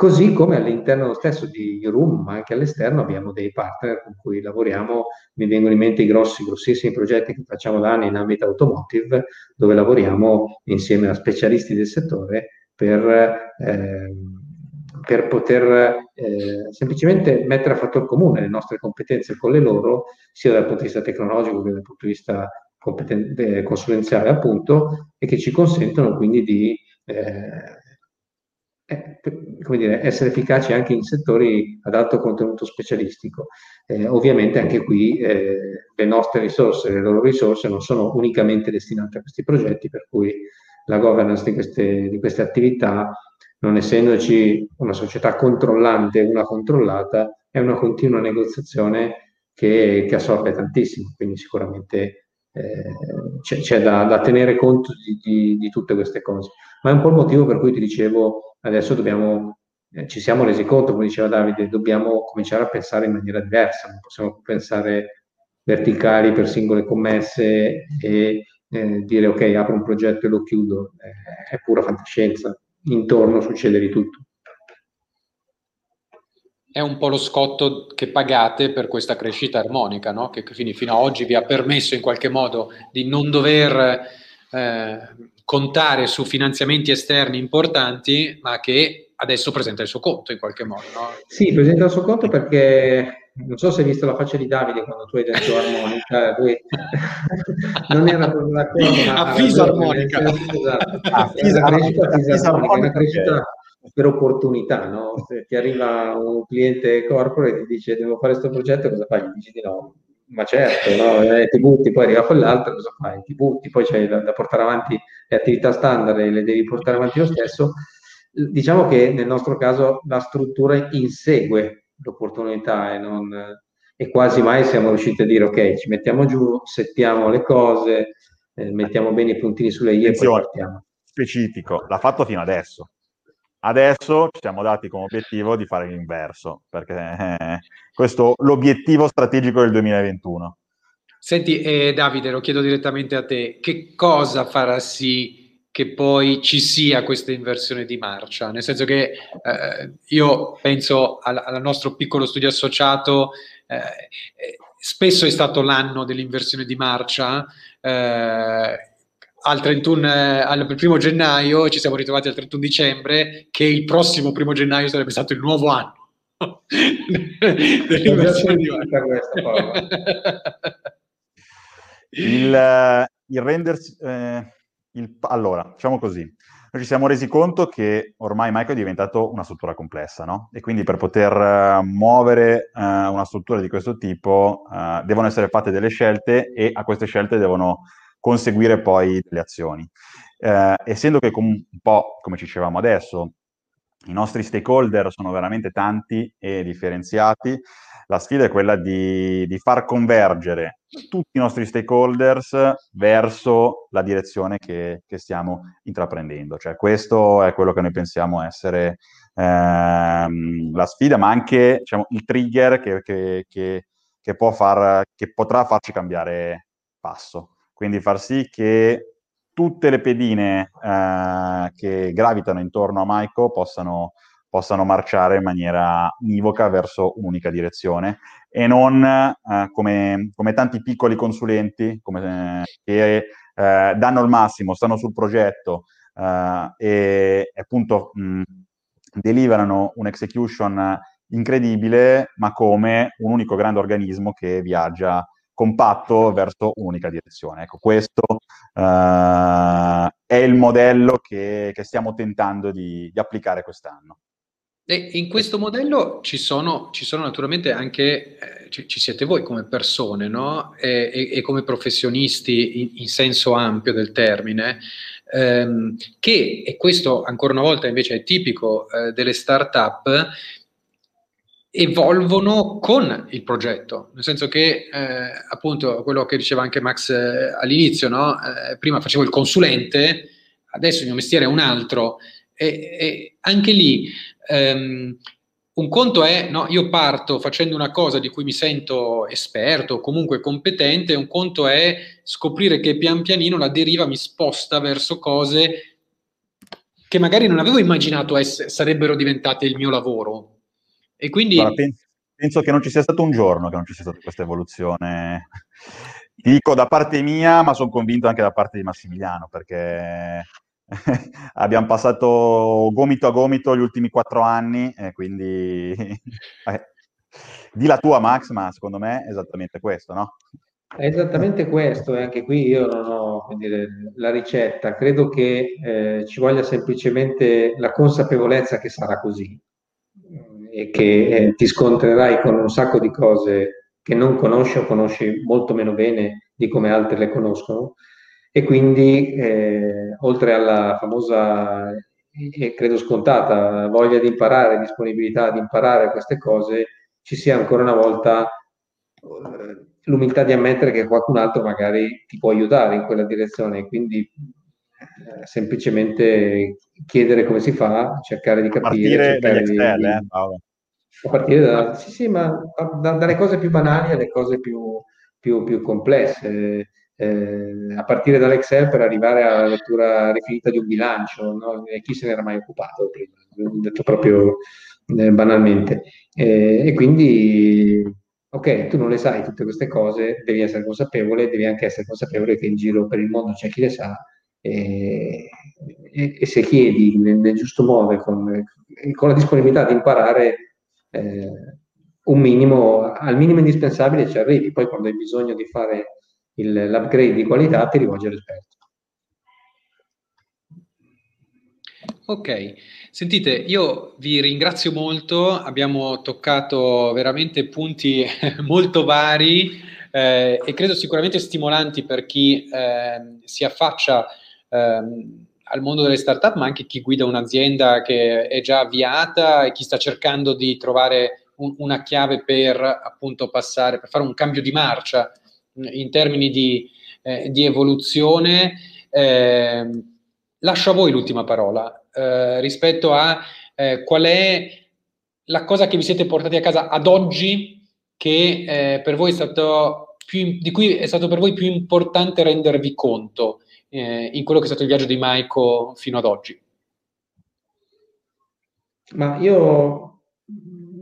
Così come all'interno stesso di Room, ma anche all'esterno, abbiamo dei partner con cui lavoriamo. Mi vengono in mente i grossi, grossissimi progetti che facciamo da anni in ambito automotive, dove lavoriamo insieme a specialisti del settore per, eh, per poter eh, semplicemente mettere a fattor comune le nostre competenze con le loro, sia dal punto di vista tecnologico che dal punto di vista competen- consulenziale appunto e che ci consentono quindi di eh, eh, come dire, essere efficaci anche in settori ad alto contenuto specialistico. Eh, ovviamente anche qui eh, le nostre risorse, le loro risorse non sono unicamente destinate a questi progetti, per cui la governance di queste, di queste attività, non essendoci una società controllante e una controllata, è una continua negoziazione che, che assorbe tantissimo, quindi sicuramente eh, c'è, c'è da, da, tenere conto di, di, di, tutte queste cose. Ma è un po' il motivo per cui ti dicevo, adesso dobbiamo, eh, ci siamo resi conto, come diceva Davide, dobbiamo cominciare a pensare in maniera diversa, non possiamo pensare verticali per singole commesse e eh, dire ok, apro un progetto e lo chiudo, eh, è pura fantascienza, intorno succede di tutto è un po' lo scotto che pagate per questa crescita armonica, no? che fino, fino ad oggi vi ha permesso in qualche modo di non dover eh, contare su finanziamenti esterni importanti, ma che adesso presenta il suo conto in qualche modo. No? Sì, presenta il suo conto perché non so se hai visto la faccia di Davide quando tu hai detto armonica, lui non era proprio d'accordo, ma a fisarmonica. Esatto. Fisarmonica, una crescita per opportunità, no? Se ti arriva un cliente corporate e ti dice devo fare questo progetto, cosa fai? Gli dici di no, ma certo, no? eh, ti butti, poi arriva quell'altro, cosa fai? Ti butti, poi c'è da, da, portare avanti le attività standard e le devi portare avanti lo stesso. Diciamo che nel nostro caso la struttura insegue l'opportunità e, non, e quasi mai siamo riusciti a dire ok, ci mettiamo giù, settiamo le cose, eh, mettiamo bene i puntini sulle i e poi partiamo. Specifico, l'ha fatto fino adesso. Adesso ci siamo dati come obiettivo di fare l'inverso, perché eh, questo è l'obiettivo strategico del 2021. Senti, eh, Davide, lo chiedo direttamente a te, che cosa farà sì che poi ci sia questa inversione di marcia? Nel senso che eh, io penso al, al, nostro piccolo studio associato, eh, eh, spesso è stato l'anno dell'inversione di marcia, eh, al 31, eh, al primo gennaio ci siamo ritrovati al 31 dicembre che il prossimo primo gennaio sarebbe stato il nuovo anno. Dell'inversione di il, eh, il rendersi eh, il, allora diciamo così. Noi ci siamo resi conto che ormai Micro è diventato una struttura complessa, no? E quindi per poter uh, muovere uh, una struttura di questo tipo uh, devono essere fatte delle scelte e a queste scelte devono conseguire poi delle azioni. Eh, essendo che com- un po' come ci dicevamo adesso, i nostri stakeholder sono veramente tanti e differenziati, la sfida è quella di, di, far convergere tutti i nostri stakeholders verso la direzione che, che, stiamo intraprendendo. Cioè questo è quello che noi pensiamo essere ehm, la sfida, ma anche diciamo, il trigger che, che, che, far, che potrà farci cambiare passo quindi far sì che tutte le pedine eh, che gravitano intorno a Maiko possano, possano, marciare in maniera univoca verso un'unica direzione e non eh, come, come, tanti piccoli consulenti come, che eh, danno il massimo, stanno sul progetto eh, e, appunto mh, deliverano un'execution incredibile, ma come un unico grande organismo che viaggia compatto verso un'unica direzione. Ecco, questo uh, è il modello che, che stiamo tentando di, di, applicare quest'anno. E in questo modello ci sono, ci sono naturalmente anche, eh, ci, ci, siete voi come persone, no? E, e, e come professionisti in, in, senso ampio del termine, ehm, che, e questo ancora una volta invece è tipico eh, delle start-up, evolvono con il progetto, nel senso che eh, appunto quello che diceva anche Max eh, all'inizio, no? eh, prima facevo il consulente, adesso il mio mestiere è un altro. E, e anche lì ehm, un conto è, no, io parto facendo una cosa di cui mi sento esperto o comunque competente, un conto è scoprire che pian pianino la deriva mi sposta verso cose che magari non avevo immaginato ess- sarebbero diventate il mio lavoro, e quindi... Guarda, penso, penso, che non ci sia stato un giorno che non ci sia stata questa evoluzione. dico da parte mia, ma sono convinto anche da parte di Massimiliano, perché abbiamo passato gomito a gomito gli ultimi quattro anni, e quindi... Eh, di la tua Max, ma secondo me è esattamente questo, no? È esattamente questo, e anche qui io non ho dire, la ricetta, credo che eh, ci voglia semplicemente la consapevolezza che sarà così e che eh, ti scontrerai con un sacco di cose che non conosci o conosci molto meno bene di come altri le conoscono e quindi eh, oltre alla famosa e credo scontata voglia di imparare, disponibilità di imparare queste cose, ci sia ancora una volta eh, l'umiltà di ammettere che qualcun altro magari ti può aiutare in quella direzione, quindi eh, semplicemente chiedere come si fa, cercare di capire. Partire dall'Excel, di, eh, Paolo. A partire da, sì, sì, ma da, dalle cose più banali alle cose più, più, più complesse, eh, a partire dall'Excel per arrivare alla lettura rifinita di un bilancio, no? chi se n'era mai occupato prima, detto proprio eh, banalmente. Eh, e quindi, ok, tu non le sai tutte queste cose, devi essere consapevole, devi anche essere consapevole che in giro per il mondo c'è chi le sa e, e, e se chiedi nel, nel giusto modo, con, con la disponibilità di imparare, eh, un minimo, al minimo indispensabile ci arrivi, poi quando hai bisogno di fare il, l'upgrade di qualità ti rivolgi all'esperto. Ok, sentite, io vi ringrazio molto, abbiamo toccato veramente punti molto vari eh, e credo sicuramente stimolanti per chi eh, si affaccia eh, al mondo delle startup, ma anche chi guida un'azienda che è già avviata e chi sta cercando di trovare un, una chiave per appunto passare, per fare un cambio di marcia in termini di, eh, di evoluzione. Eh, lascio a voi l'ultima parola eh, rispetto a eh, qual è la cosa che vi siete portati a casa ad oggi che eh, per voi è stato più, di cui è stato per voi più importante rendervi conto eh, in quello che è stato il viaggio di Maiko fino ad oggi? Ma io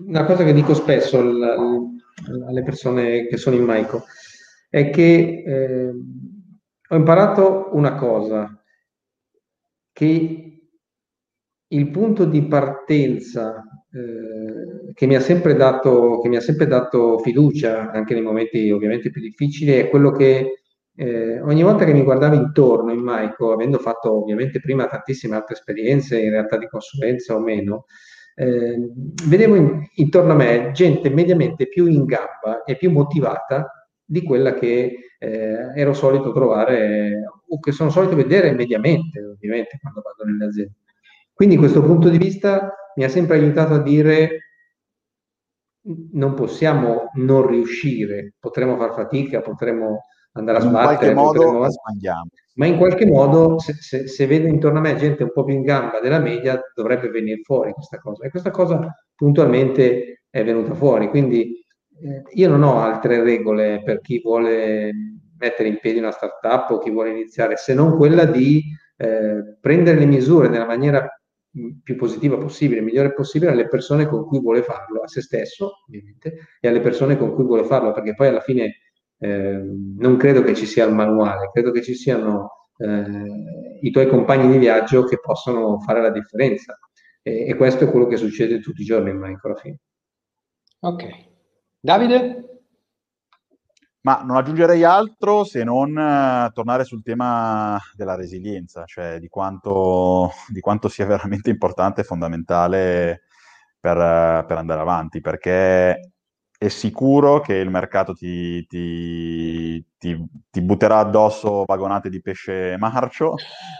una cosa che dico spesso alle persone che sono in Maiko è che eh, ho imparato una cosa, che il punto di partenza eh, che, mi ha dato, che mi ha sempre dato fiducia, anche nei momenti ovviamente più difficili, è quello che eh, ogni volta che mi guardavo intorno in Maico, avendo fatto ovviamente prima tantissime altre esperienze, in realtà di consulenza o meno, eh, vedevo in, intorno a me gente mediamente più in gamba e più motivata di quella che eh, ero solito trovare o che sono solito vedere mediamente, ovviamente, quando vado nelle aziende. Quindi questo punto di vista mi ha sempre aiutato a dire non possiamo non riuscire, potremo far fatica, potremo andare a sbattere, modo ma in qualche modo se, se, se, vedo intorno a me gente un po' più in gamba della media dovrebbe venire fuori questa cosa. E questa cosa puntualmente è venuta fuori, quindi eh, io non ho altre regole per chi vuole mettere in piedi una startup o chi vuole iniziare se non quella di eh, prendere le misure nella maniera più positiva possibile, migliore possibile alle persone con cui vuole farlo, a se stesso ovviamente, e alle persone con cui vuole farlo, perché poi alla fine eh, non credo che ci sia il manuale, credo che ci siano eh, i tuoi compagni di viaggio che possono fare la differenza. E, e questo è quello che succede tutti i giorni in Micro alla fine. Ok. Davide? Ma non aggiungerei altro se non uh, tornare sul tema della resilienza, cioè di quanto, di quanto sia veramente importante e fondamentale per, uh, per, andare avanti, perché è sicuro che il mercato ti, ti, ti, ti butterà addosso vagonate di pesce marcio,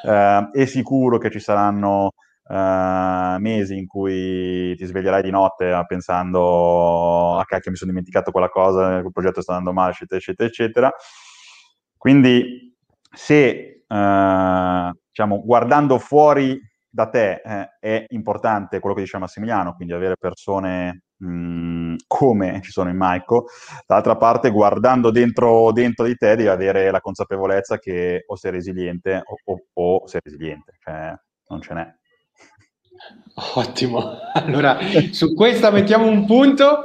uh, è sicuro che ci saranno uh, mesi in cui ti sveglierai di notte pensando, ah cacchio mi sono dimenticato quella cosa, quel progetto sta andando male, eccetera, eccetera, eccetera. Quindi se, uh, diciamo, guardando fuori da te eh, è importante quello che dice Massimiliano, quindi avere persone mh, come ci sono in Maiko, dall'altra parte guardando dentro, dentro, di te devi avere la consapevolezza che o sei resiliente o, o, o sei resiliente, cioè non ce n'è. Ottimo, allora su questa mettiamo un punto.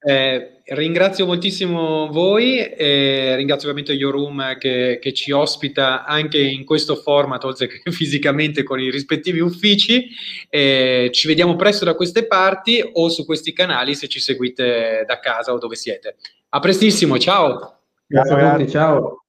Eh, ringrazio moltissimo voi, e ringrazio ovviamente Yorum che, che, ci ospita anche in questo format, oltre che fisicamente con i rispettivi uffici. Eh, ci vediamo presto da queste parti o su questi canali se ci seguite da casa o dove siete. A prestissimo, ciao! Grazie ciao!